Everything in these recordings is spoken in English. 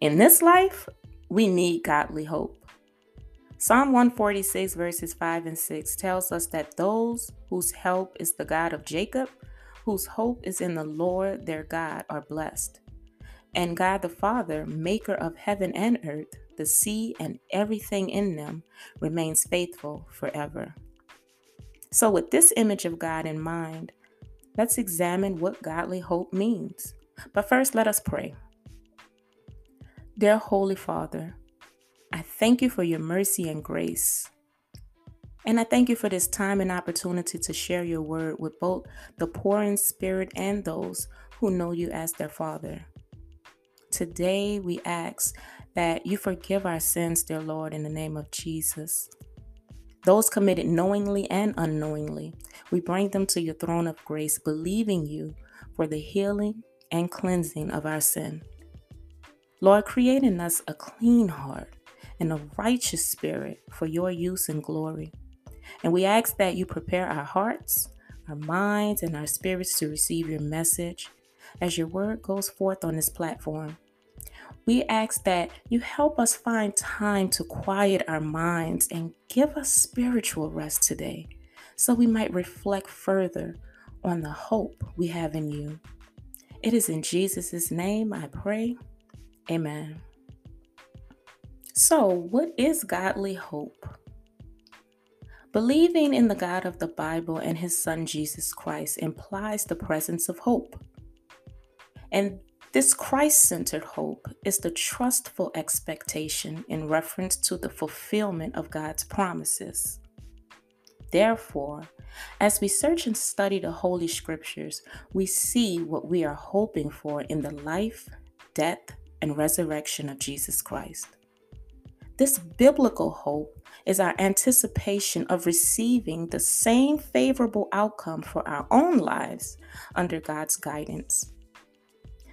In this life, we need godly hope. Psalm 146, verses 5 and 6 tells us that those whose help is the God of Jacob, whose hope is in the Lord their God, are blessed. And God the Father, maker of heaven and earth, the sea and everything in them, remains faithful forever. So, with this image of God in mind, let's examine what godly hope means. But first, let us pray. Dear Holy Father, I thank you for your mercy and grace. And I thank you for this time and opportunity to share your word with both the poor in spirit and those who know you as their Father. Today we ask that you forgive our sins, dear Lord, in the name of Jesus. Those committed knowingly and unknowingly, we bring them to your throne of grace, believing you for the healing and cleansing of our sin. Lord, create in us a clean heart and a righteous spirit for your use and glory. And we ask that you prepare our hearts, our minds, and our spirits to receive your message as your word goes forth on this platform. We ask that you help us find time to quiet our minds and give us spiritual rest today so we might reflect further on the hope we have in you. It is in Jesus' name I pray. Amen. So, what is godly hope? Believing in the God of the Bible and his Son Jesus Christ implies the presence of hope. And this Christ centered hope is the trustful expectation in reference to the fulfillment of God's promises. Therefore, as we search and study the Holy Scriptures, we see what we are hoping for in the life, death, and resurrection of Jesus Christ. This biblical hope is our anticipation of receiving the same favorable outcome for our own lives under God's guidance.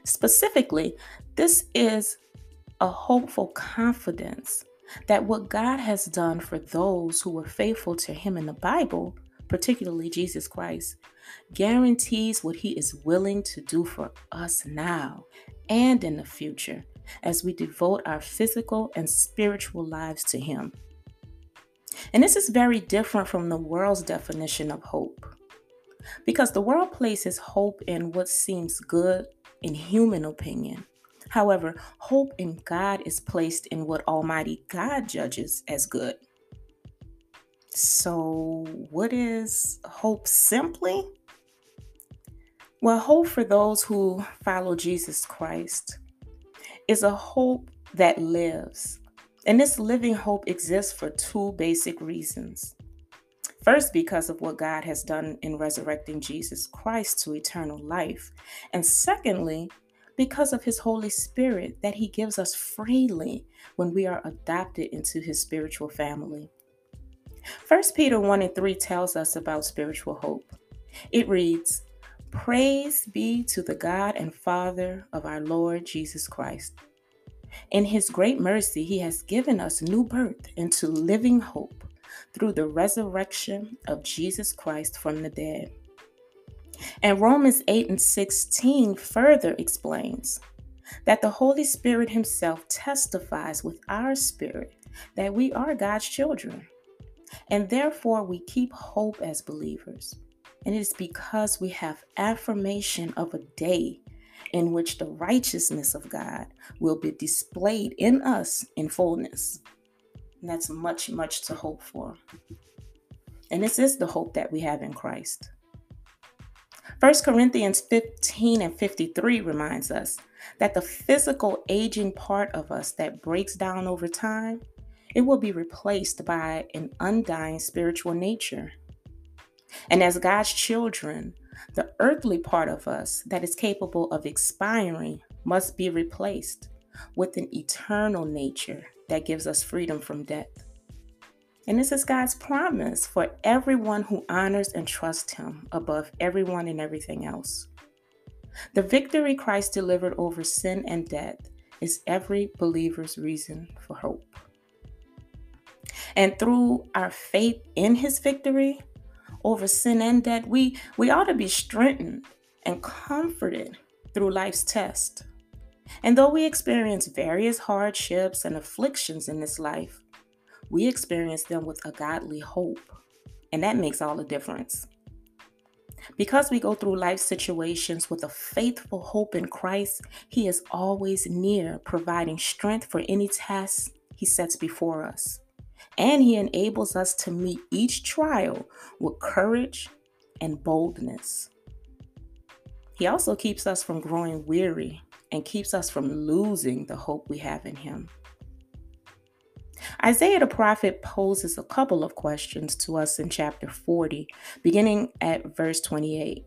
Specifically, this is a hopeful confidence that what God has done for those who were faithful to Him in the Bible, particularly Jesus Christ, guarantees what He is willing to do for us now and in the future as we devote our physical and spiritual lives to Him. And this is very different from the world's definition of hope. Because the world places hope in what seems good in human opinion. However, hope in God is placed in what Almighty God judges as good. So, what is hope simply? Well, hope for those who follow Jesus Christ is a hope that lives. And this living hope exists for two basic reasons. First, because of what God has done in resurrecting Jesus Christ to eternal life. And secondly, because of his Holy Spirit that he gives us freely when we are adopted into his spiritual family. 1 Peter 1 and 3 tells us about spiritual hope. It reads, Praise be to the God and Father of our Lord Jesus Christ. In His great mercy, He has given us new birth into living hope through the resurrection of Jesus Christ from the dead. And Romans 8 and 16 further explains that the Holy Spirit Himself testifies with our spirit that we are God's children. And therefore, we keep hope as believers. And it is because we have affirmation of a day in which the righteousness of God will be displayed in us in fullness. And that's much, much to hope for. And this is the hope that we have in Christ. 1 Corinthians 15 and 53 reminds us that the physical aging part of us that breaks down over time, it will be replaced by an undying spiritual nature and as God's children, the earthly part of us that is capable of expiring must be replaced with an eternal nature that gives us freedom from death. And this is God's promise for everyone who honors and trusts Him above everyone and everything else. The victory Christ delivered over sin and death is every believer's reason for hope. And through our faith in His victory, over sin and debt, we, we ought to be strengthened and comforted through life's test. And though we experience various hardships and afflictions in this life, we experience them with a godly hope. And that makes all the difference. Because we go through life situations with a faithful hope in Christ, He is always near, providing strength for any task He sets before us. And He enables us to meet each trial with courage and boldness. He also keeps us from growing weary and keeps us from losing the hope we have in Him. Isaiah the prophet poses a couple of questions to us in chapter 40, beginning at verse 28,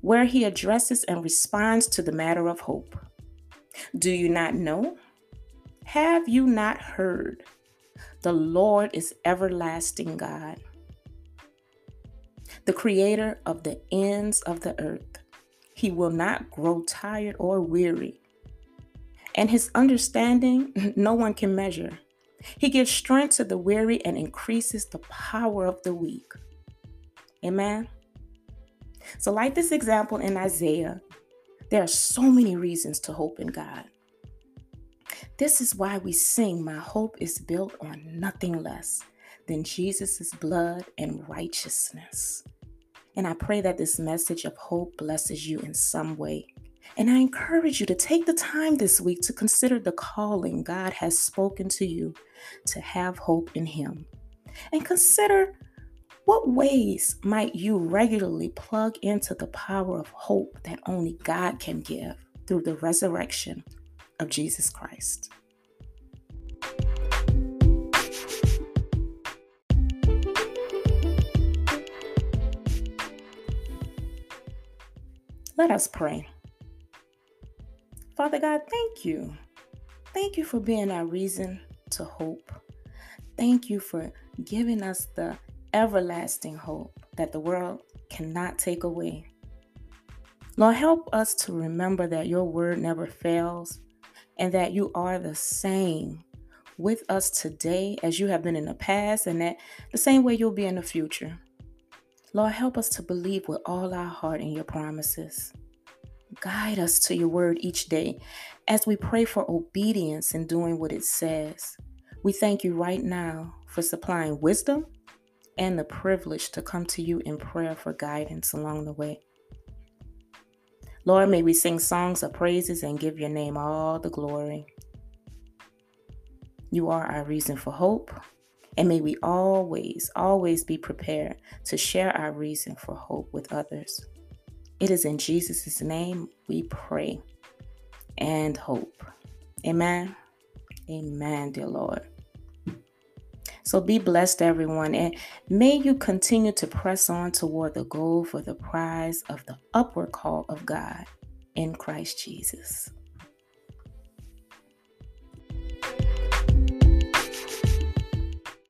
where he addresses and responds to the matter of hope. Do you not know? Have you not heard? The Lord is everlasting God, the creator of the ends of the earth. He will not grow tired or weary, and his understanding no one can measure. He gives strength to the weary and increases the power of the weak. Amen. So, like this example in Isaiah, there are so many reasons to hope in God. This is why we sing, My hope is built on nothing less than Jesus' blood and righteousness. And I pray that this message of hope blesses you in some way. And I encourage you to take the time this week to consider the calling God has spoken to you to have hope in Him. And consider what ways might you regularly plug into the power of hope that only God can give through the resurrection of Jesus Christ. Let us pray. Father God, thank you. Thank you for being our reason to hope. Thank you for giving us the everlasting hope that the world cannot take away. Lord, help us to remember that your word never fails and that you are the same with us today as you have been in the past and that the same way you'll be in the future. Lord, help us to believe with all our heart in your promises. Guide us to your word each day as we pray for obedience in doing what it says. We thank you right now for supplying wisdom and the privilege to come to you in prayer for guidance along the way. Lord, may we sing songs of praises and give your name all the glory. You are our reason for hope, and may we always, always be prepared to share our reason for hope with others. It is in Jesus' name we pray and hope. Amen. Amen, dear Lord. So be blessed, everyone, and may you continue to press on toward the goal for the prize of the upward call of God in Christ Jesus.